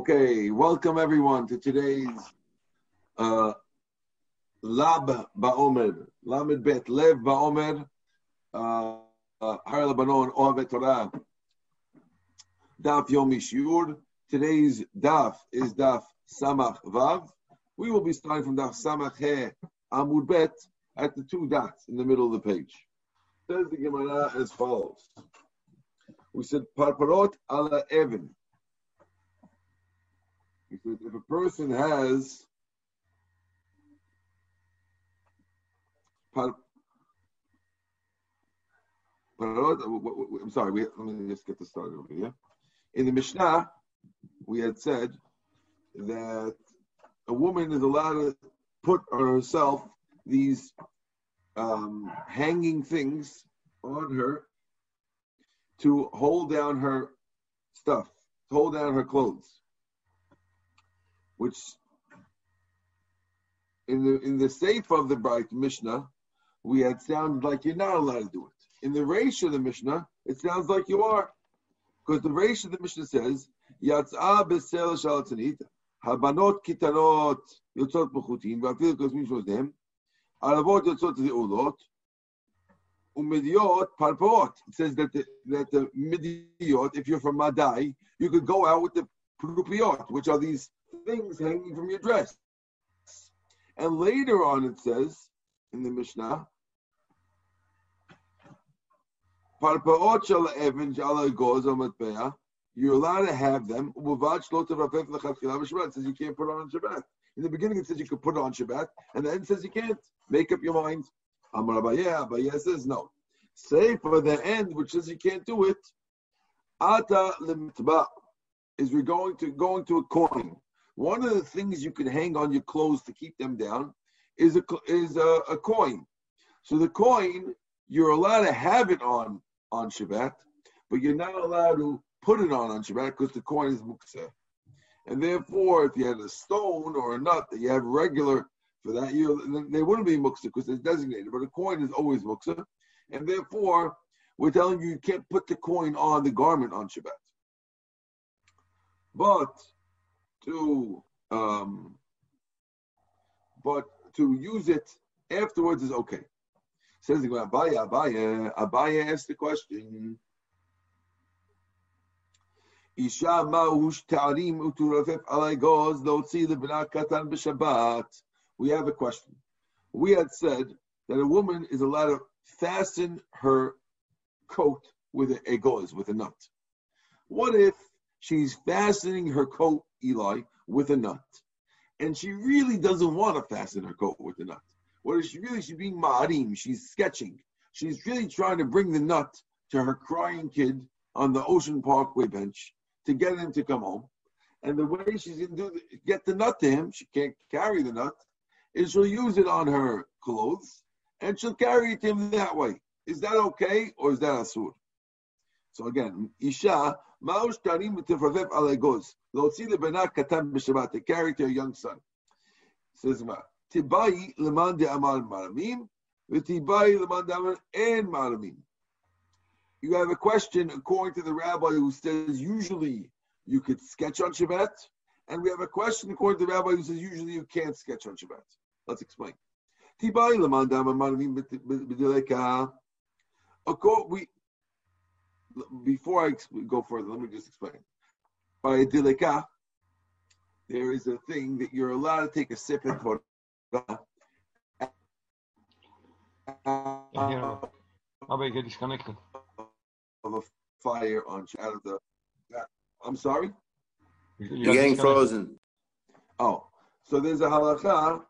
Okay, welcome everyone to today's uh, Lab Ba'omer, Lamed Bet, Lev Ba'omer, uh, uh, Har Lebanon, Ohavet Torah, Daf Yomi Shiur. Today's Daf is Daf Samach Vav. We will be starting from Daf Samach He Amud Bet at the two dots in the middle of the page. Says the Gemara as follows. We said Parparot ala Evan. He said if a person has I'm sorry, we, let me just get this started over here. In the Mishnah, we had said that a woman is allowed to put on herself these um, hanging things on her to hold down her stuff, to hold down her clothes, which in the in the safe of the bright Mishnah, we had sounded like you're not allowed to do it. In the Reish of the Mishnah, it sounds like you are, because the Reish of the Mishnah says Yatzah besel shalatanit habanot kitanot yotzot b'chutin v'afil kosmin shosdem aravot yotzot zeulot umidiot parpot. It says that the, that the midiot, if you're from Madai, you could go out with the prupiot, which are these things hanging from your dress. And later on it says in the Mishnah, you're allowed to have them. It says you can't put on Shabbat. In the beginning, it says you could put it on Shabbat, and then it says you can't. Make up your mind. Amar Abaye, Abaye says no. Say for the end, which says you can't do it. Ata is we're going to going to a coin. One of the things you can hang on your clothes to keep them down is a is a, a coin. So the coin you're allowed to have it on on Shabbat, but you're not allowed to put it on on Shabbat because the coin is muksa. And therefore, if you had a stone or a nut that you have regular for that year, they wouldn't be muksa because it's designated. But a coin is always muksa, and therefore, we're telling you you can't put the coin on the garment on Shabbat. But to um, but to use it afterwards is okay. Says the Abaya, Abaya, Abaya asked the question. Isha ma'ush ta'arim uturafef alay goz see the katan b'shabbat. We have a question. We had said that a woman is allowed to fasten her coat with a, a gauze, with a nut. What if she's fastening her coat, Eli, with a nut, and she really doesn't want to fasten her coat with the nut? What is she really? She's being ma'arim. She's sketching. She's really trying to bring the nut to her crying kid on the Ocean Parkway bench to get him to come home. And the way she's going to get the nut to him, she can't carry the nut, is she'll use it on her clothes and she'll carry it to him that way. Is that okay or is that a asur? So again, Isha, Ma'ush Tarim Tifravef Alegoz, Lotzi Lebena Katan B'Shabbat, carry to young son. Says Ma, Tibai Leman de Amal Maramim, V'Tibai Leman de Amal En Maramim you have a question according to the rabbi who says usually you could sketch on Shabbat, and we have a question according to the rabbi who says usually you can't sketch on Shabbat. Let's explain. We, before I go further, let me just explain. By a dileka, there is a thing that you're allowed to take a sefer Torah. How get disconnected? of a fire on out of the. I'm sorry. You're getting frozen. Oh, so there's a halacha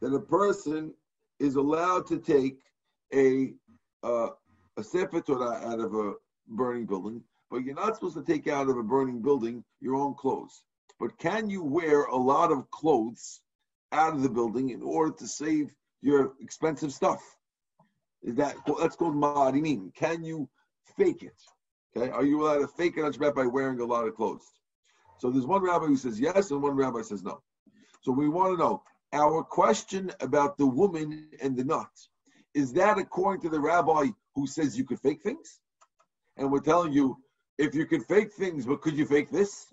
that a person is allowed to take a uh, a sefer Torah out of a burning building, but you're not supposed to take out of a burning building your own clothes. But can you wear a lot of clothes out of the building in order to save your expensive stuff? Is that that's called ma'arimin? Can you fake it? Okay, are you allowed to fake it on Shabbat by wearing a lot of clothes? So there's one rabbi who says yes, and one rabbi says no. So we want to know our question about the woman and the nut. Is that according to the rabbi who says you could fake things? And we're telling you, if you can fake things, but could you fake this?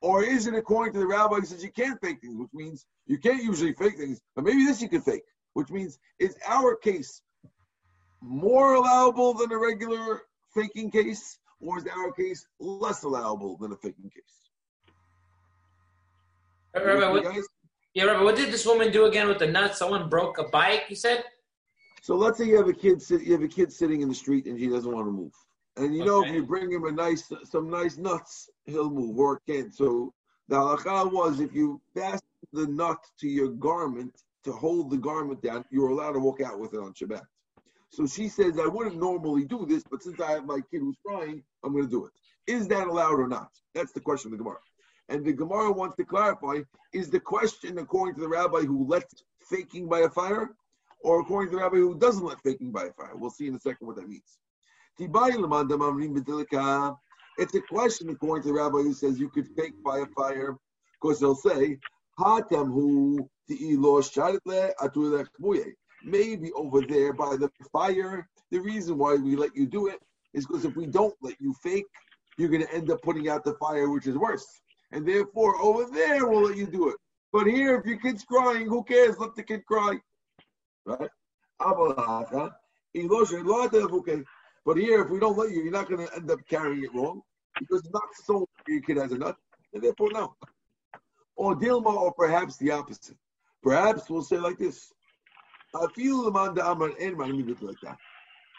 Or is it according to the rabbi who says you can't fake things, which means you can't usually fake things, but maybe this you can fake, which means is our case more allowable than a regular faking case, or is our case less allowable than a faking case? Rabbi, what, yeah, Rabbi, what did this woman do again with the nuts? Someone broke a bike, you said? So let's say you have a kid sit, you have a kid sitting in the street and he doesn't want to move. And you know, okay. if you bring him a nice, some nice nuts, he'll move or can. So the halacha was if you fasten the nut to your garment to hold the garment down, you're allowed to walk out with it on Shabbat. So she says, I wouldn't normally do this, but since I have my kid who's crying, I'm going to do it. Is that allowed or not? That's the question of the Gemara. And the Gemara wants to clarify, is the question according to the rabbi who lets faking by a fire, or according to the rabbi who doesn't let faking by a fire? We'll see in a second what that means. It's a question according to the rabbi who says you could fake by a fire, because they'll say, Maybe over there by the fire, the reason why we let you do it is because if we don't let you fake, you're going to end up putting out the fire, which is worse. And therefore, over there, we'll let you do it. But here, if your kid's crying, who cares? Let the kid cry. Right? But here, if we don't let you, you're not going to end up carrying it wrong because it's not so your kid has a nut, and therefore no. Or Dilma, or perhaps the opposite. Perhaps we'll say like this: I feel the man like that.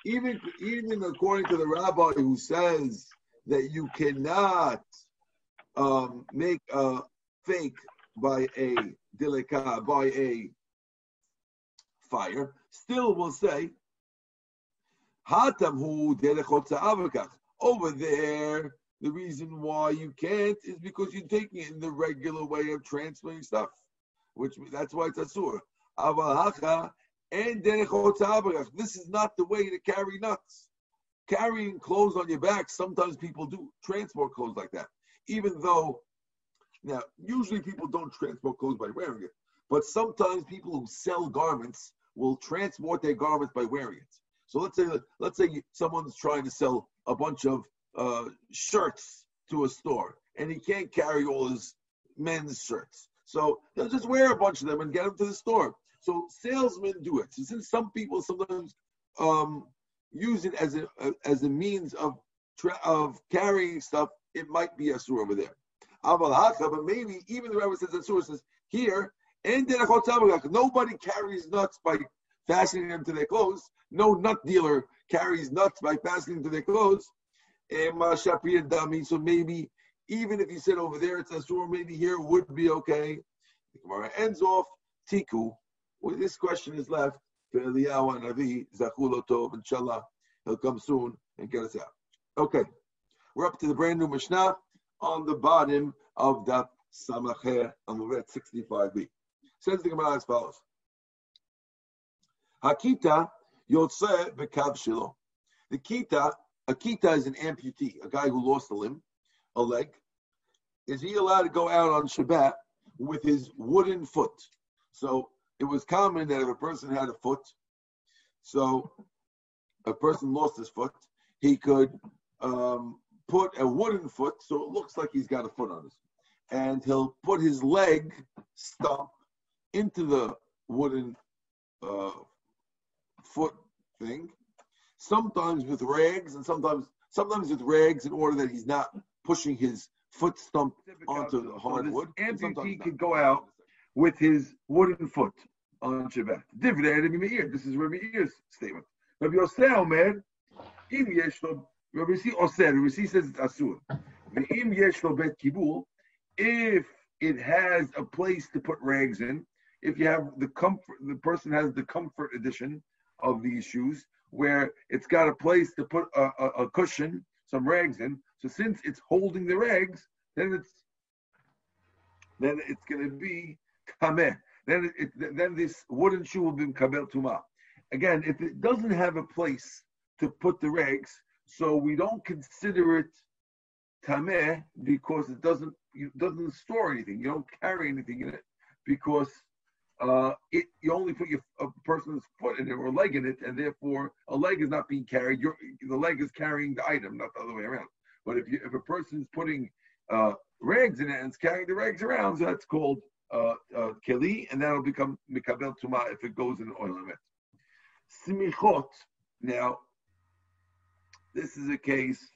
Even even according to the rabbi who says that you cannot um, make a fake by a dileka by a fire, still will say Over there, the reason why you can't is because you're taking it in the regular way of transferring stuff, which that's why it's asur. and This is not the way to carry nuts. Carrying clothes on your back, sometimes people do transport clothes like that. Even though, now, usually people don't transport clothes by wearing it, but sometimes people who sell garments will transport their garments by wearing it. So let's say let's say someone's trying to sell a bunch of uh, shirts to a store, and he can't carry all his men's shirts. So he'll just wear a bunch of them and get them to the store. So salesmen do it. So since some people sometimes um, use it as a, a, as a means of tra- of carrying stuff, it might be a asur over there. But maybe even the rabbi says asur says here and nobody carries nuts by fastening them to their clothes. No nut dealer carries nuts by fastening them to their clothes. So maybe even if you said over there it's asur, maybe here would be okay. The Gemara ends off tiku. Well, this question is left to Eliyahu and Navi Zachulotov. Inshallah, he'll come soon and get us out. Okay, we're up to the brand new Mishnah on the bottom of that the Samacheh on the 65b. Says the Gemara as follows. Hakita Yotze Bekav Shilo. The kita, a kita is an amputee, a guy who lost a limb, a leg. Is he allowed to go out on Shabbat with his wooden foot? So it was common that if a person had a foot, so a person lost his foot, he could um, put a wooden foot so it looks like he's got a foot on it. And he'll put his leg stump into the wooden uh, foot thing, sometimes with rags and sometimes sometimes with rags in order that he's not pushing his foot stump onto the hardwood. So amputee could go out with his wooden foot on Shabbat. This is Rabbi Meir's statement. Rabbi Yosef, man, Rabbi Yossi Oser, Rabbi Yossi says it's Asur. If it has a place to put rags in, if you have the comfort, the person has the comfort edition of these shoes where it's got a place to put a, a, a cushion, some rags in. So since it's holding the rags, then it's then it's going to be kameh. Then it, then this wooden shoe will be kabel tuma. Again, if it doesn't have a place to put the rags, so we don't consider it tameh because it doesn't it doesn't store anything. You don't carry anything in it because uh, it, you only put your a person's foot in it or leg in it, and therefore a leg is not being carried. Your, the leg is carrying the item, not the other way around. But if you, if a person's putting uh, rags in it and it's carrying the rags around, so that's called uh, uh, keli, and that'll become mikabel tuma if it goes in oil limit. Smichot. Now, this is a case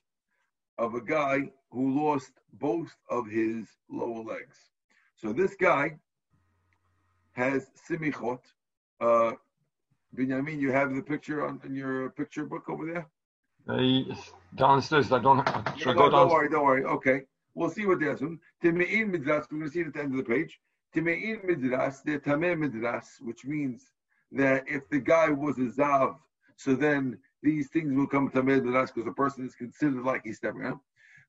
of a guy who lost both of his lower legs. So this guy has simichot. Uh, Binyamin, you have the picture on in your picture book over there? Uh, downstairs, I don't. Should Yeah, go don't worry, don't worry. Okay, we'll see what there's. Timein midras. We're going to see it at the end of the page. Timein midras, the tameh midras, which means that if the guy was a zav, so then these things will come tameh midras because the person is considered like he's stepping out.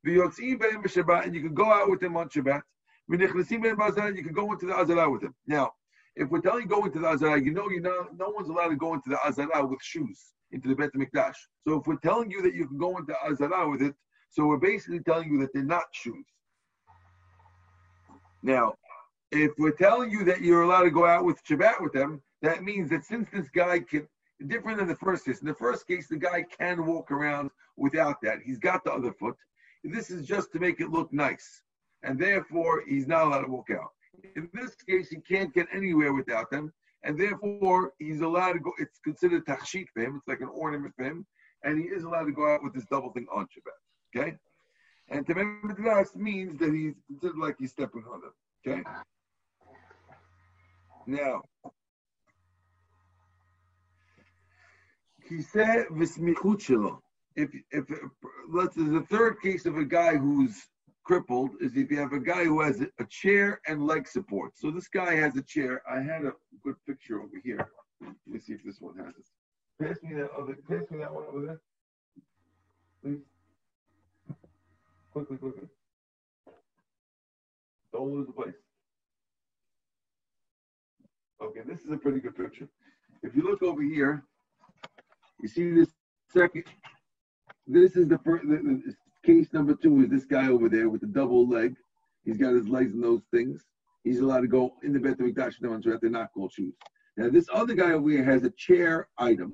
V'yotzim be'em b'Shabbat, and you can go out with him on Shabbat. V'nichnasim be'em b'Azara, and you can go into the Azara with him. Now, if we're telling you go into the Azara, you know you know no one's allowed to go into the Azara with shoes into the Bet Mikdash. So if we're telling you that you can go into Azara with it, so we're basically telling you that they're not shoes. Now, if we're telling you that you're allowed to go out with Shabbat with them, that means that since this guy can, different than the first case. In the first case, the guy can walk around without that. He's got the other foot. This is just to make it look nice, and therefore he's not allowed to walk out. In this case, he can't get anywhere without them, and therefore he's allowed to go. It's considered tachshit for him. It's like an ornament for him, and he is allowed to go out with this double thing on Shabbat. Okay, and tamem midras means that he's considered like he's stepping on them. Okay. Now, he said shelo. If if let's there's a third case of a guy who's crippled is if you have a guy who has a chair and leg support. So this guy has a chair. I had a good picture over here. Let me see if this one has it. Pass me that other. Pass me that one over there, please. Quickly, quickly. Don't lose the place. Okay, this is a pretty good picture. If you look over here, you see this second. This is the first. Case number two is this guy over there with the double leg. He's got his legs in those things. He's allowed to go in the Beit Hamikdash now Shabbat. They're not called shoes. Now this other guy over here has a chair item,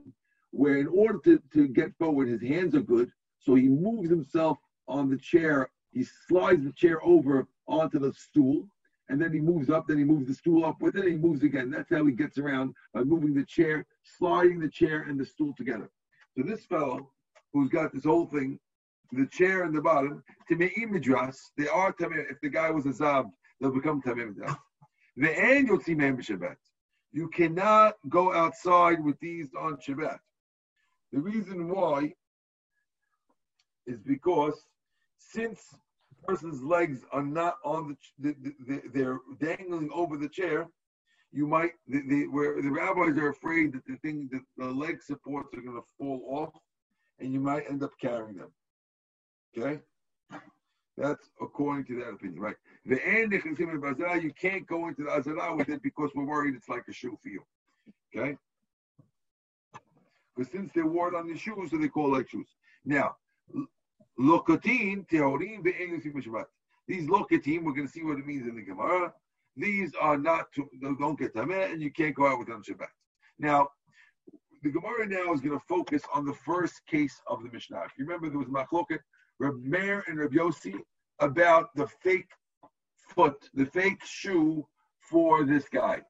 where in order to, to get forward, his hands are good, so he moves himself on the chair. He slides the chair over onto the stool, and then he moves up. Then he moves the stool up it. And he moves again. That's how he gets around by moving the chair, sliding the chair and the stool together. So this fellow, who's got this whole thing, the chair and the bottom, Timei Midras, they are Tamei. If the guy was a Zav, they'll become Tamei Midras. The end you'll see Mem Shabbat. You cannot go outside with these on Shabbat. The reason why is because since person's legs are not on the, the, the they're dangling over the chair, you might the, the where the rabbis are afraid that the thing that the leg supports are going to fall off, and you might end up carrying them. Okay, that's according to that opinion, right? The end you can't go into the azara with it because we're worried it's like a shoe for you. Okay, because since they wore it on the shoes, so they call it like shoes. Now, lokatin teorim ve'engusim These lokatim, we're going to see what it means in the Gemara. These are not to, don't get tameh, and you can't go out with them Shabbat. Now, the Gemara now is going to focus on the first case of the Mishnah. If you remember, there was machloket Reb Meir and Reb Yossi about the fake foot, the fake shoe for this guy.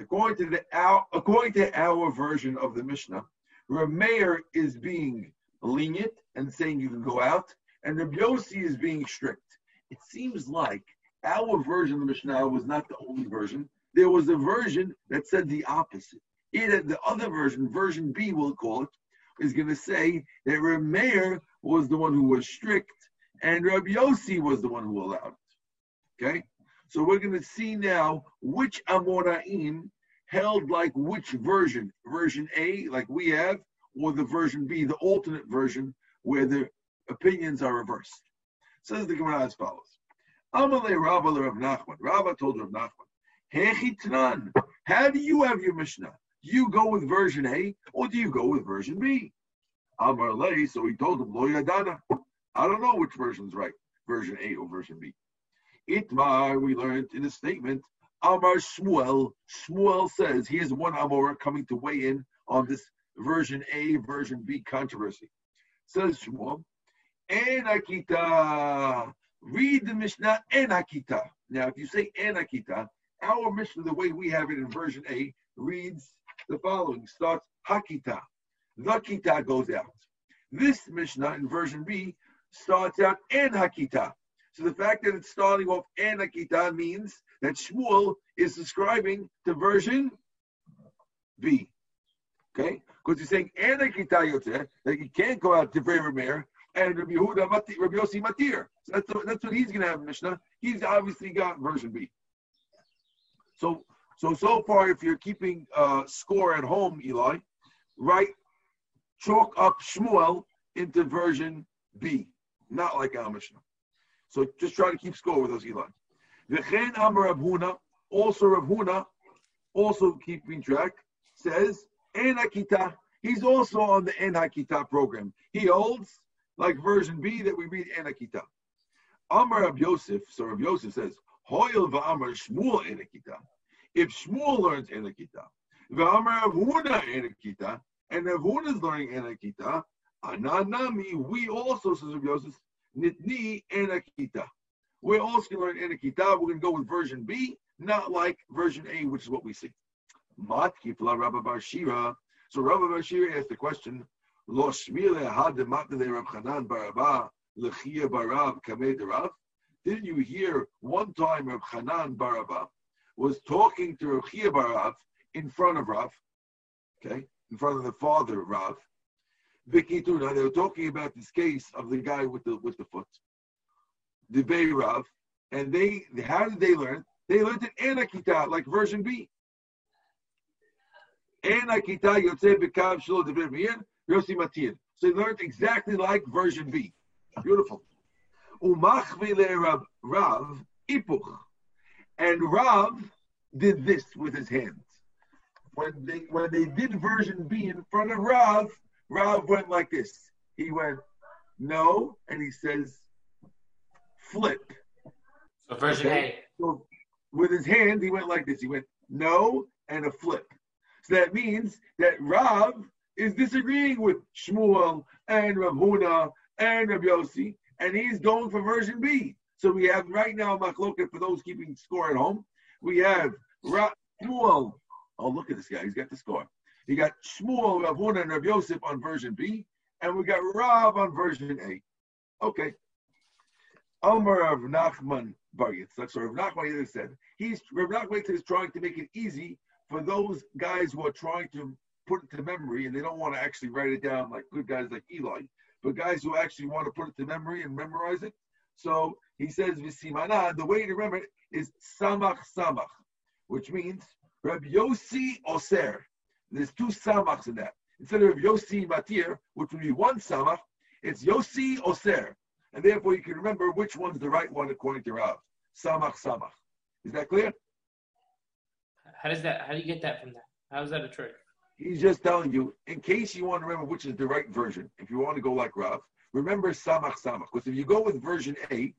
According to the our, according to our version of the Mishnah, Reb Meir is being lenient and saying you can go out, and Reb Yossi is being strict. It seems like our version of the Mishnah was not the only version. There was a version that said the opposite. It, the other version, version B, we'll call it, is going to say that Reb Meir was the one who was strict, and Reb Yossi was the one who allowed it. Okay, so we're going to see now which Amoraim held like which version, version A, like we have, or the version B, the alternate version, where the opinions are reversed. Says the Gemara as follows. Amalei Rabba Rav Nachman. Rabba told Rav Nachman, Hechitnan, how do you have your Mishnah? Do you go with version A or do you go with version B? Amar Lei, so he told him, Lo Yadana. I don't know which version's right, version A or version B. Itmar, we learned in a statement, Amar Shmuel. Shmuel says he has one Amora coming to weigh in on this version A, version B controversy. Says Shmuel, Enakita read the Mishnah en Hakita. Now, if you say en Hakita, our Mishnah, the way we have it in version A, reads the following: starts Hakita. The Kita goes out. This Mishnah in version B starts out en Hakita. So the fact that it's starting off en Hakita means that Shmuel is describing to version B. Okay? Because he's saying en Hakita Yotzeh, that you can't go out to Rameir and Rabbi Yehuda Mati, Rabbi Yossi Matir. So that's, that's what he's going to have in Mishnah. He's obviously got version B. So, so, so far, if you're keeping uh, score at home, Eli, write, chalk up Shmuel into version B, not like our Mishnah. So just try to keep score with those, Eli. V'chen Amar Rav Huna, also Rav Huna, also keeping track, says, En Hakita, he's also on the En Hakita program. He holds like version B that we read Enakita. Amar Rab Yosef, so Rab Yosef says, Hoyel va'amar Shmuel Enakita. If Shmuel learns En Enakita, va'amar Avuna Enakita, and Avuna is learning Enakita, Ananami, we also, says Rab Yosef, Nitni Enakita. We're also to learn Enakita. We're going to go with version B, not like version A, which is what we see. Mat Kifla Rabba Bar Shila. So Rabba Bar Shila asked the question, Lo shmile had de matne Rav Chanan baraba lechia barav kamei Rav. Didn't you hear one time Rav Chanan baraba was talking to Rav Chia barav in front of Rav, okay, in front of the father of Rav. Vikituna, they were talking about this case of the guy with the with the foot, the Bay Rav, and they how did they learn? They learned it Anakita, like version B. Anakita Yotze Bekav Shlo Deber Yossi Matir. So they learned exactly like version B. Beautiful. Umachvile Rav, Rav Ipuch. And Rav did this with his hands. When they when they did version B in front of Rav, Rav went like this. He went, no, and he says, flip. So version okay? A. So with his hand, he went like this. He went, no, and a flip. So that means that Rav is disagreeing with Shmuel and Rav Huna and Rav Yossi, and he's going for version B. So we have right now Machloket for those keeping score at home. We have Ra- Shmuel. Oh, look at this guy. He's got the score. He got Shmuel, Rav Huna, and Rav Yosef on version B, and we got Rav on version A. Okay. Omer of Nachman Bar Yitzchak. So Rav Nachman either said he's Rav Nachman is trying to make it easy for those guys who are trying to put it to memory and they don't want to actually write it down like good guys like Eli, but guys who actually want to put it to memory and memorize it. So he says the way to remember it is Samach Samach, which means Rabbi Yossi Oser. There's two Samachs in that. Instead of Yossi Matir, which would be one Samach, it's Yossi Oser. And therefore you can remember which one's the right one according to Rav. Samach Samach. Is that clear? How does that how do you get that from that? How is that a trick? He's just telling you, in case you want to remember which is the right version, if you want to go like Rav, remember Samach Samach. Because if you go with version A,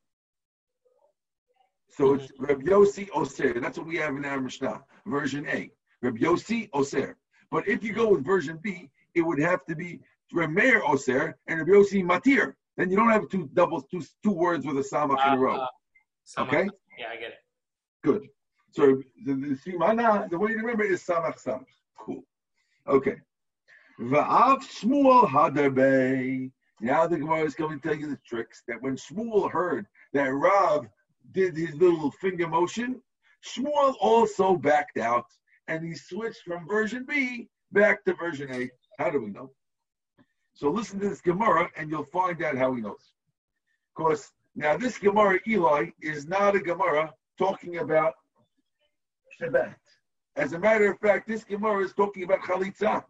so it's Reb Yossi Oser. That's what we have in our Mishnah, version A. Reb Yossi Oser. But if you go with version B, it would have to be Reb Meir Oser and Reb Yossi Matir. Then you don't have two doubles, two two words with a Samach uh, in a row. Uh, okay? Yeah, I get it. Good. So the, the, the, the way to remember is Samach Samach. Cool. Okay. Va'av Shmuel Hadarbe. Now the Gemara is going to tell you the tricks that when Shmuel heard that Rav did his little finger motion, Shmuel also backed out and he switched from version B back to version A. How do we know? So listen to this Gemara and you'll find out how he knows. Of course, now this Gemara, Eli, is not a Gemara talking about Shabbat. As a matter of fact, this Gemara is talking about chalitza.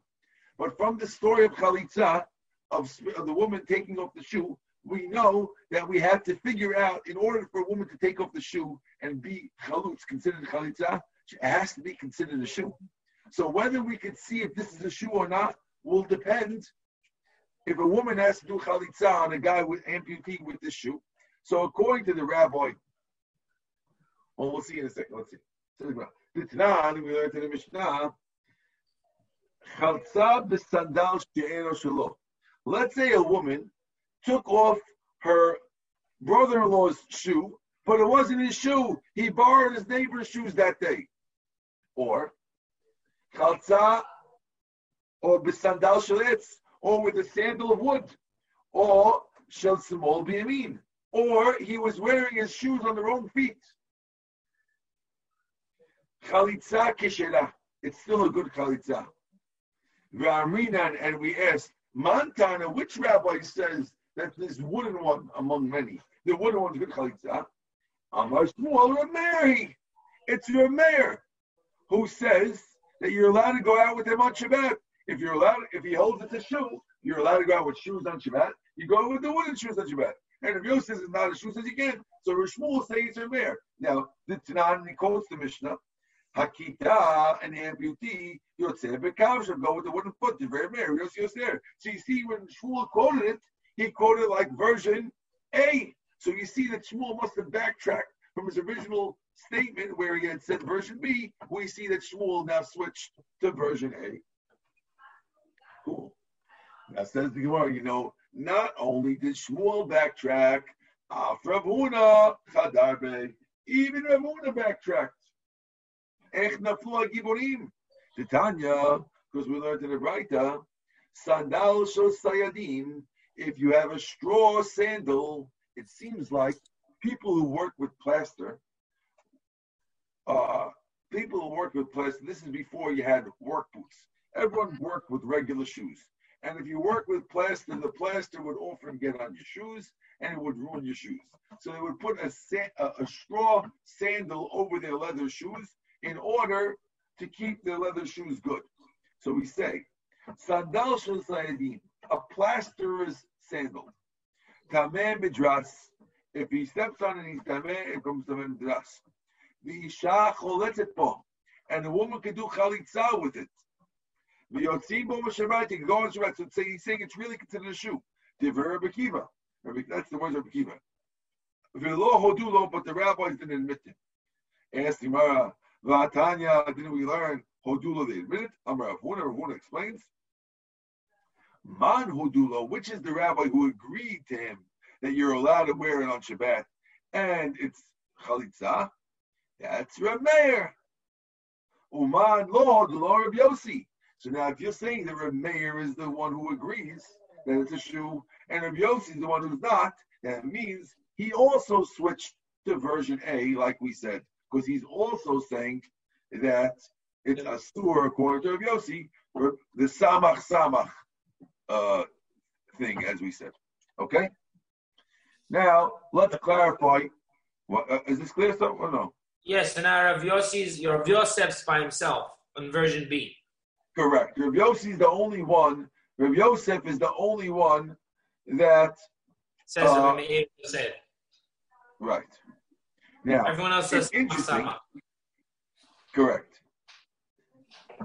But from the story of chalitza, of, of the woman taking off the shoe, we know that we have to figure out, in order for a woman to take off the shoe and be chalutz, considered chalitza, it has to be considered a shoe. So whether we can see if this is a shoe or not will depend if a woman has to do chalitza on a guy with amputee with this shoe. So according to the rabbi, well, we'll see in a second. Let's see. Titnan, we learned in the Mishnah, Chalza b'sandal she'eno shelo. Let's say a woman took off her brother-in-law's shoe, but it wasn't his shoe. He borrowed his neighbor's shoes that day. Or chalza, or besandal shaletz, or with a sandal of wood, or shel simol biyamin, or he was wearing his shoes on the wrong feet. Chalitza kishera. It's still a good chalitza. V'amrinan, and we asked, Montana, which rabbi says that this wooden one among many? The wooden one's good chalitza. Amar Shmuel Mary. It's your mayor who says that you're allowed to go out with him on Shabbat. If you're allowed, if he holds it to shoe, you're allowed to go out with shoes on Shabbat. You go with the wooden shoes on Shabbat. And if Yosef says it's not a shoe, says you can. So Rishmuel says it's your mayor. Now, the Tanan, he quotes the Mishnah. Hakita and amputee, Yotzeh Bekavshem, go with the wooden foot, the very mayor, Yosef there. So you see, when Shmuel quoted it, he quoted like version A. So you see that Shmuel must have backtracked from his original statement where he had said version B. We see that Shmuel now switched to version A. Cool. Now says the Gemara, you know, not only did Shmuel backtrack, uh, Af Ravuna Chadarbe, even Ravuna backtracked. Ech naflu giborim. Titania, because we learned in the Braita, sandal shel sayadim. If you have a straw sandal, it seems like people who work with plaster, uh, people who work with plaster. This is before you had work boots. Everyone worked with regular shoes. And if you work with plaster, the plaster would often get on your shoes and it would ruin your shoes. So they would put a, sa- a, a straw sandal over their leather shoes in order to keep their leather shoes good. So we say, sandal shel sayadim, a plasterer's sandal. Tameh midras, if he steps on it, he's tameh, it comes tameh midras. The isha choletzet po, and the woman can do chalitza with it. The yotzi bo Shabbat, he can go on Shabbat. So he's saying it's really considered a shoe. Diver Kiva. That's the words of Kiva. V'lo hodulo, but the rabbis didn't admit it. Asked Gemara, V'atanya, didn't we learn hodulo? They admit it. Amar Avuna, Avuna explains. Man hodulo, which is the rabbi who agreed to him that you're allowed to wear it on Shabbat, and it's chalitza. That's Rameir. Uman lo the Lord of Yossi. So now, if you're saying that Rameir is the one who agrees that it's a shoe, and Rabbi Yossi is the one who's not, that means he also switched to version A, like we said, because he's also saying that it's a sur according to Rabbi Yossi, the samach samach uh, thing, as we said. Okay. Now let's clarify. What, uh, is this clear, stuff or no? Yes, and now Rav Yossi's, your Rav Yosef's by himself on version B. Correct. Rav Yossi is the only one. Rav Yosef is the only one that Says Uh, said. right. Now Everyone else says interesting. Masama. Correct.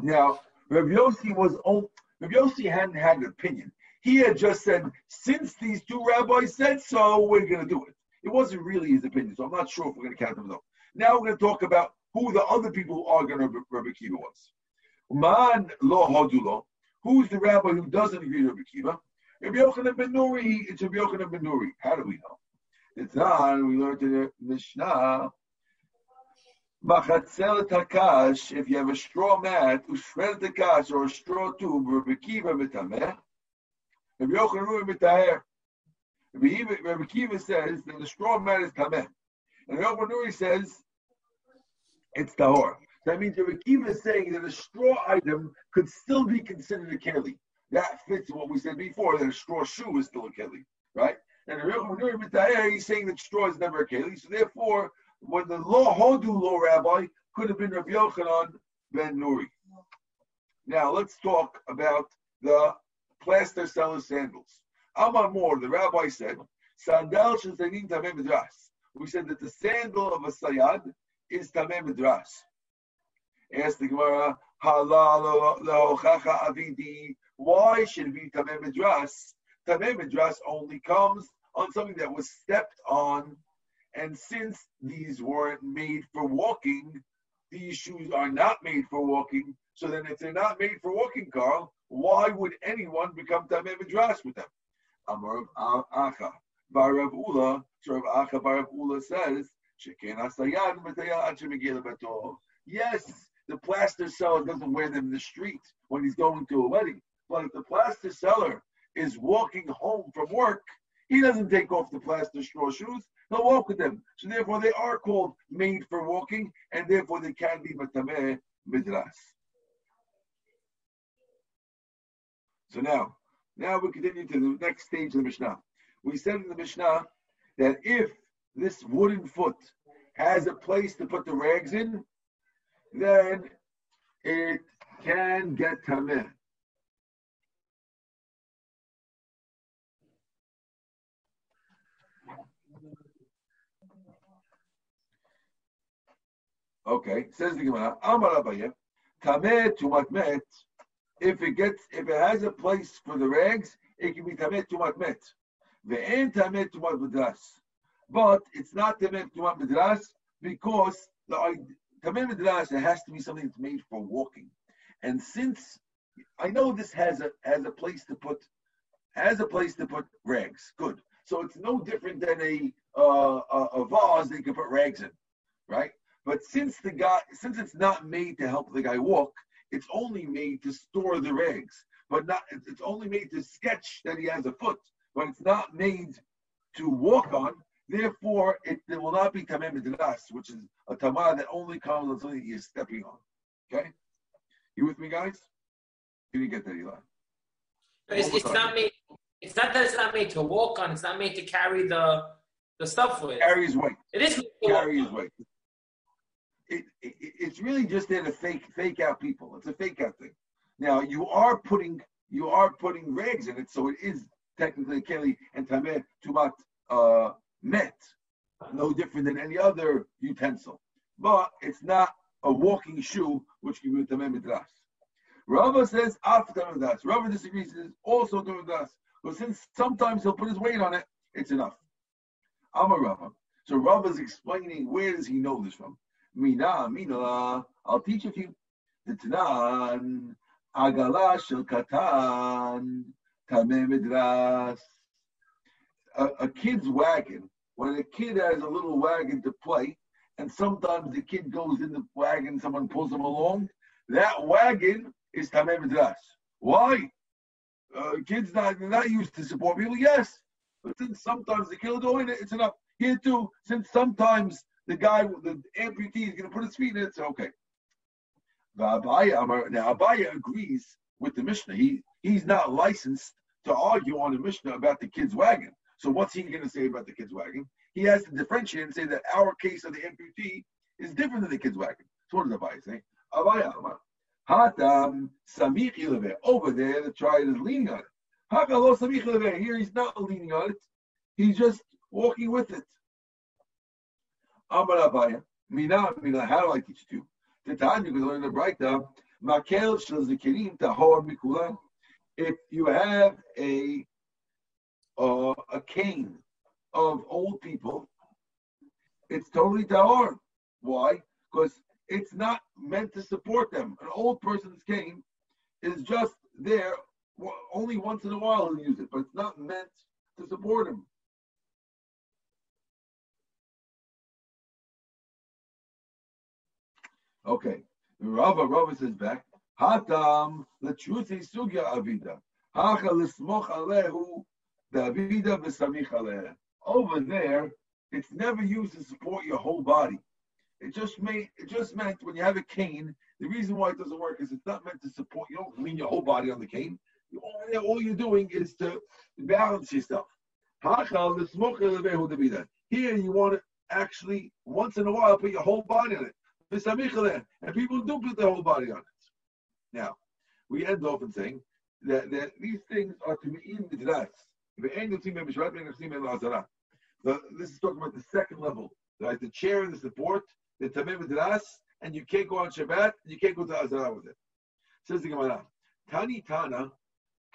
Now, Rav Yossi was on, Rav Yossi hadn't had an opinion. He had just said, since these two rabbis said so, we're going to do it. It wasn't really his opinion, so I'm not sure if we're going to count them though. Now we're going to talk about who the other people who are going to Rabbi Kiva was. Man lo hodulo. Who's the rabbi who doesn't agree with Rabbi Kiva? Rabbi Yochanan ben Nuri. It's Rabbi Yochanan ben Nuri. How do we know? It's on. We learned in the Mishnah. If you have a straw mat, ushred takash, or a straw tube, Rabbi Kiva mitameh, Rabbi Yochanan mitaher. Rabbi Kiva- says that the straw mat is tameh. And Rabbi Yochanan says it's tahor. That means Rabbi Kiva is saying that a straw item could still be considered a keli. That fits what we said before, that a straw shoe is still a keli, right? And Rabbi Yochanan mitaher, he's saying that straw is never a keli, so therefore, when the law Hodu law rabbi could have been Rabbi Yochanan ben Nuri. Now let's talk about the plaster seller sandals. Amar Mor, the rabbi said, Sandal shazayin tameh midras. We said that the sandal of a sayad is tameh midras. Ask the Gemara, avidi. Why should it be tameh midras? Tameh midras only comes on something that was stepped on and since these weren't made for walking, these shoes are not made for walking. So then, if they're not made for walking, Carl, why would anyone become tamei midrash with them? Amar Acha. Bar Rav Ula, Rav Acha Bar Rav Ula says, "Sheken hasayan b'tayal ad shemegil betor." Yes, the plaster seller doesn't wear them in the street when he's going to a wedding, but if the plaster seller is walking home from work, he doesn't take off the plaster straw shoes. He'll walk with them. So therefore, they are called made for walking, and therefore they can be matameh midras. So now, now we continue to the next stage of the Mishnah. We said in the Mishnah that if this wooden foot has a place to put the rags in, then it can get tameh. Okay, says the Gemara, Amar Abaye, Tameh tumat met. If it gets, if it has a place for the rags, it can be Tameh tumat met. Ve'en Tameh tumat midras. But it's not Tameh tumat midras because the Tameh midras it has to be something that's made for walking. And since I know this has a has a place to put has a place to put rags, good. So it's no different than a uh, a, a vase that you can put rags in, right? But since the guy, since it's not made to help the guy walk, it's only made to store the rags. But not, it's only made to sketch that he has a foot. But it's not made to walk on. Therefore, it, it will not be tameh midras, which is a tamah that only comes on something he is stepping on. Okay, you with me, guys? You didn't get that, Eli. It's, it's not made. It's not that it's not made to walk on. It's not made to carry the the stuff with. Carry his weight. It is made to walk Carry his on. weight. It, it, it's really just there to fake fake out people. It's a fake out thing. Now you are putting you are putting rags in it, so it is technically keli and tameh tumat uh, met, no different than any other utensil. But it's not a walking shoe, which can be tameh midras. Rava says after das. Rava disagrees. Says also doing das. But since sometimes he'll put his weight on it, it's enough. I'm a Rava. So Rava's explaining where does he know this from? Mina, Mina, I'll teach few. The Tanan, Agala shel Katan. A, kid's wagon, when a kid has a little wagon to play, and sometimes the kid goes in the wagon, someone pulls him along, that wagon is Midras. Why? Uh, kids not, not used to support people, yes. But since sometimes the kid will go in it, it's enough. Here too, since sometimes the guy, the amputee is going to put his feet in it, so okay. Now Abaya agrees with the Mishnah. He he's not licensed to argue on the Mishnah about the kid's wagon. So what's he going to say about the kid's wagon? He has to differentiate and say that our case of the amputee is different than the kid's wagon. So what does Abaya say? Abaya Amar. Hatam samich. Over there, the child is leaning on it. Here he's not leaning on it. He's just walking with it. Amar Abaya. Mina, mina, how do I teach it to you? Titania, because learn the Makel shel tahor mikulam. If you have a uh, a cane of old people, it's totally tahor. Why? Because it's not meant to support them. An old person's cane is just there. Only once in a while he'll use it, but it's not meant to support him. Okay. Rava, Rava says back, Hatam, is sugya avida. Hacha lismoch alehu, the avida v'samich aleh. Over there, it's never used to support your whole body. It just made, it just meant when you have a cane, the reason why it doesn't work is it's not meant to support, you don't lean your whole body on the cane. All, you're doing is to balance yourself. Here you want to actually, once in a while, put your whole body on it. And people do put their whole body on it. Now, we end off in saying that, that these things are to be midras. The- This is talking about the second level, right? The chair and the support, the tameh midras, and you can't go on Shabbat, and you can't go to Azara with it. Says the Gemara, Tani Tana,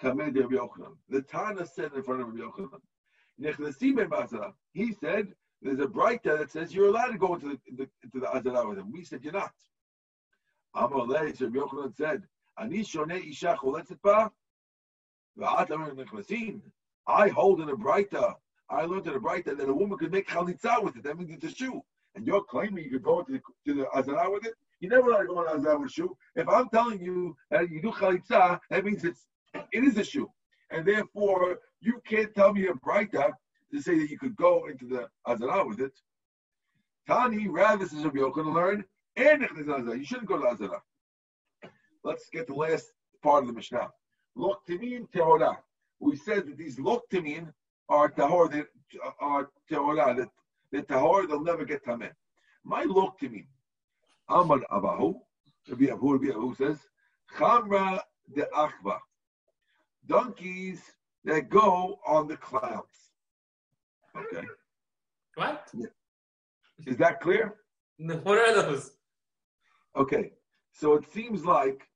Kameh de Rabbi Yochanan. The Tana said in front of Rabbi Yochanan. He said, there's a Braita that says you're allowed to go into the, into the Azara with him. We said you're not. Amar Lei, Rabbi Yochanan said, Ani shonei isha choletzet ba. I hold in a Braita I learned in a bright that a woman could make chalitza with it. That means it's a shoe. And you're claiming you could go into the, to the azara with it? You never let to go into azara with a shoe. If I'm telling you that you do chalitza, that means it's it is a shoe. And therefore, you can't tell me a Braita to say that you could go into the azara with it. Tani, rather, says Rabbi Yochanan, learn, and you shouldn't go to azara. Let's get the last part of the Mishnah. Loktimim teorah. We said that these loktimim are tahor, that are teorah, that the tahor, they'll never get tameh. My loktimim. Amar Abahu, Rabbi Abu, Rabbi Abu says, Chamra de Achva. Donkeys that go on the clouds. Okay. What? Yeah. Is that clear? What are those? Okay. So it seems like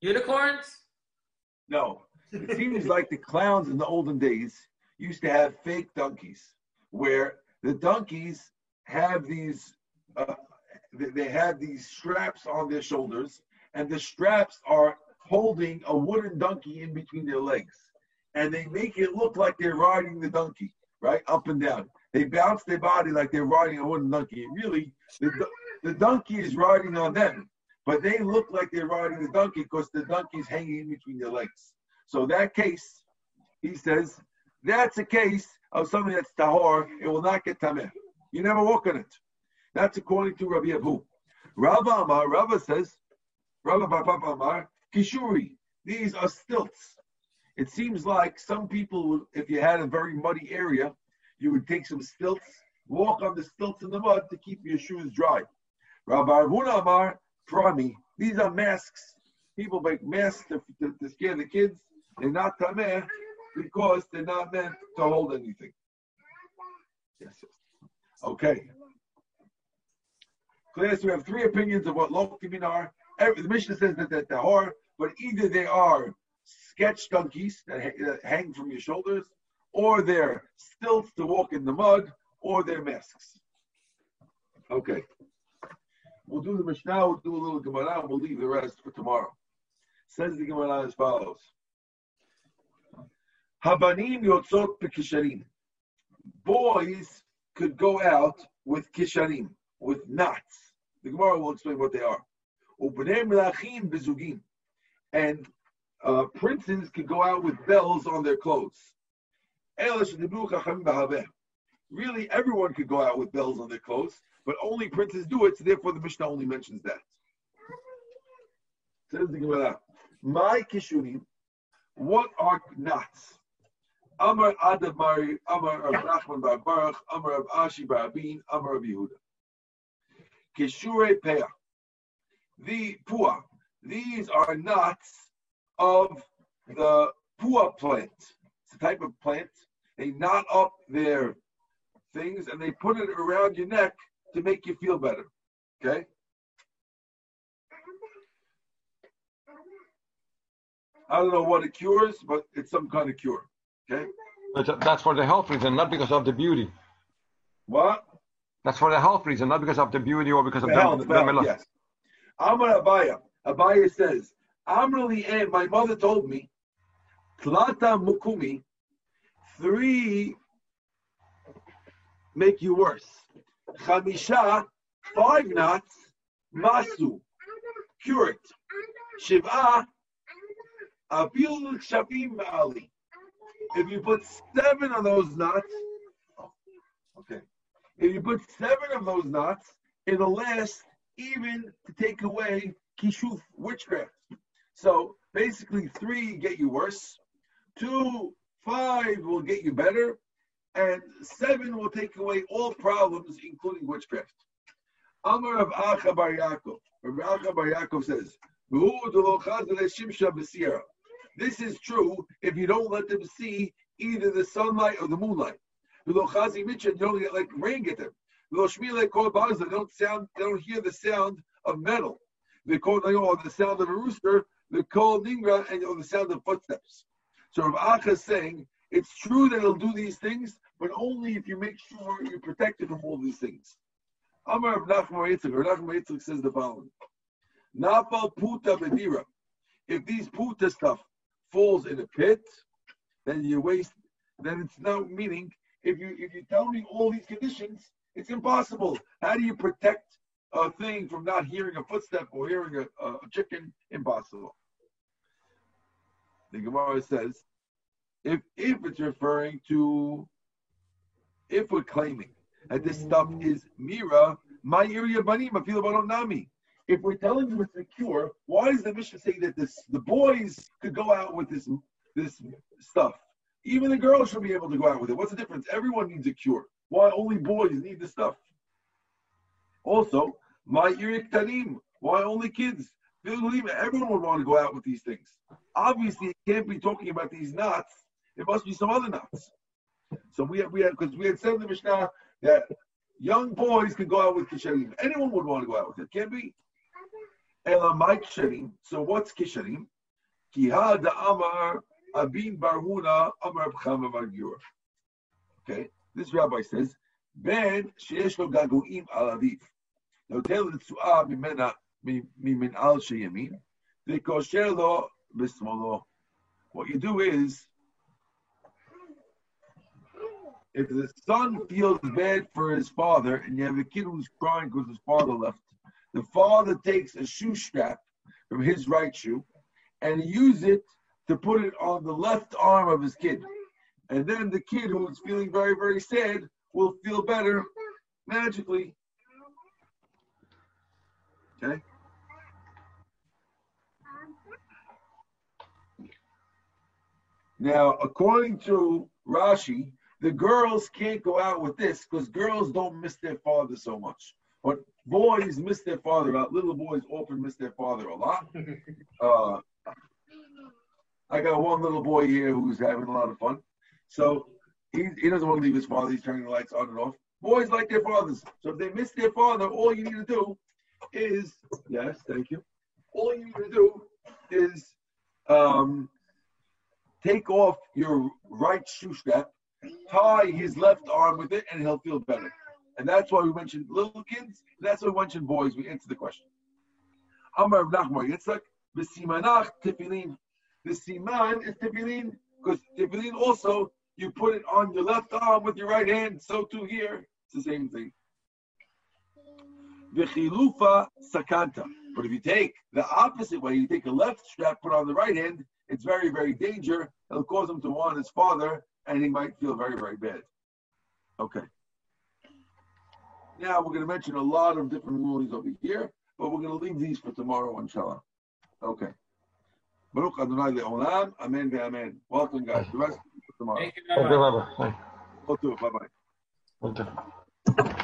Unicorns? no. It seems like the clowns in the olden days used to have fake donkeys, where the donkeys have these, uh, they have these straps on their shoulders, and the straps are holding a wooden donkey in between their legs, and they make it look like they're riding the donkey, right, up and down. They bounce their body like they're riding a wooden donkey. And really, the, the donkey is riding on them, but they look like they're riding the donkey because the donkey's hanging in between their legs. So that case, he says, that's a case of something that's tahor. It will not get tameh. You never walk on it. That's according to Rabbi Abu. Rabba Amar, Rabba says, Rabba Papa Amar, Kishuri. These are stilts. It seems like some people, would, if you had a very muddy area, you would take some stilts, walk on the stilts in the mud to keep your shoes dry. Rabbi Arvuna Amar, Prami. These are masks. People make masks to, to, to scare the kids. They're not tameh because they're not meant to hold anything. Yes. yes. Okay. Class, we have three opinions of what loktimin are. Every, the Mishnah says that they're tahor, but either they are sketch donkeys that, ha- that hang from your shoulders, or they're stilts to walk in the mud, or they're masks. Okay. We'll do the Mishnah, we'll do a little Gemara, and we'll leave the rest for tomorrow. Says the Gemara as follows. Habanim yotzot bekisharim. Boys could go out with kisharim, with knots. The Gemara will explain what they are. Bezugim. And uh, princes could go out with bells on their clothes. Really, everyone could go out with bells on their clothes, but only princes do it, so therefore the Mishnah only mentions that. Says the Gemara, my kishurim, what are knots? Amar Adamari, Amar of Nachman bar Baruch, Amar of Ashi bar Abin, Amar of Yehuda. Kishure Peah. The pua. These are knots of the pua plant. It's a type of plant. They knot up their things and they put it around your neck to make you feel better. Okay? I don't know what it cures, but it's some kind of cure. Okay? But that's for the health reason, not because of the beauty. What? That's for the health reason, not because of the beauty or because of The health, the, health, the- yes. Amar Abaye. Abaye says, Amrali and my mother told me, Tlata Mukumi, three make you worse. Chamisha, five knots, Masu, cure it. Shiva, Abil Shavim Ali. If you put seven of those knots, okay. If you put seven of those knots, it'll last even to take away kishuf, witchcraft. So basically, three get you worse, two, five will get you better, and seven will take away all problems, including witchcraft. Amar of Acha Bar Yaakov. Acha Bar Yaakov says. This is true if you don't let them see either the sunlight or the moonlight. You don't get like rain get them. They don't sound, they don't hear the sound of metal. They call or the sound of a rooster. They call ningra and the sound of footsteps. So Rav Acha is saying it's true that it'll do these things, but only if you make sure you're protected from all these things. Amar of Nachman Yitzchak, or Nachman Yitzchak says the following: Nafal puta bedira. If these puta stuff falls in a pit, then you waste then it's no meaning. If you if you tell me all these conditions, it's impossible. How do you protect a thing from not hearing a footstep or hearing a, a chicken? Impossible. The Gemara says, if if it's referring to, if we're claiming that this stuff is mira, my area banim, nami. If we're telling you it's secure, why does the Mishnah say that this the boys could go out with this this stuff? Even the girls should be able to go out with it. What's the difference? Everyone needs a cure. Why only boys need the stuff? Also, my irik tanim. Why only kids? Everyone would want to go out with these things. Obviously, it can't be talking about these knots. It must be some other knots. So we have, we have because we had said in the Mishnah that young boys could go out with kisharim. Anyone would want to go out with it. Can't be. Elamai kisharim. So what's kisharim? Kiha da amar abin barhuna amar b'chama Okay, this rabbi says ben sheyesh lo gaguim al aviv. Now tell the tzuah mimena mimin al sheyamin. What you do is if the son feels bad for his father and you have a kid who's crying because his father left, the father takes a shoe strap from his right shoe and uses it to put it on the left arm of his kid. And then the kid who is feeling very, very sad will feel better magically. Okay? Now, according to Rashi, the girls can't go out with this because girls don't miss their father so much. But boys miss their father a lot. Little boys often miss their father a lot. Uh, I got one little boy here who's having a lot of fun. So he, he doesn't want to leave his father. He's turning the lights on and off. Boys like their fathers. So if they miss their father, all you need to do is, yes, thank you. All you need to do is um, take off your right shoe strap tie his left arm with it, and he'll feel better. And that's why we mentioned little kids. that's why we mentioned boys. We answer the question. Amar Nachman Yitzchak, b'simanach tefillin. The siman is tefillin because tefillin also you put it on your left arm with your right hand. So too here, it's the same thing. V'chilufa sakanta. But if you take the opposite way, you take a left strap, put on the right hand, it's very, very danger. It'll cause him to want his father and he might feel very, very bad. Okay. Now we're going to mention a lot of different rulings over here, but we're going to leave these for tomorrow, inshallah. Okay. Baruch Adonai le'olam, amen ve'amen. Welcome, guys. The rest tomorrow. Thank you very much. Okay, bye-bye. Bye-bye. Okay.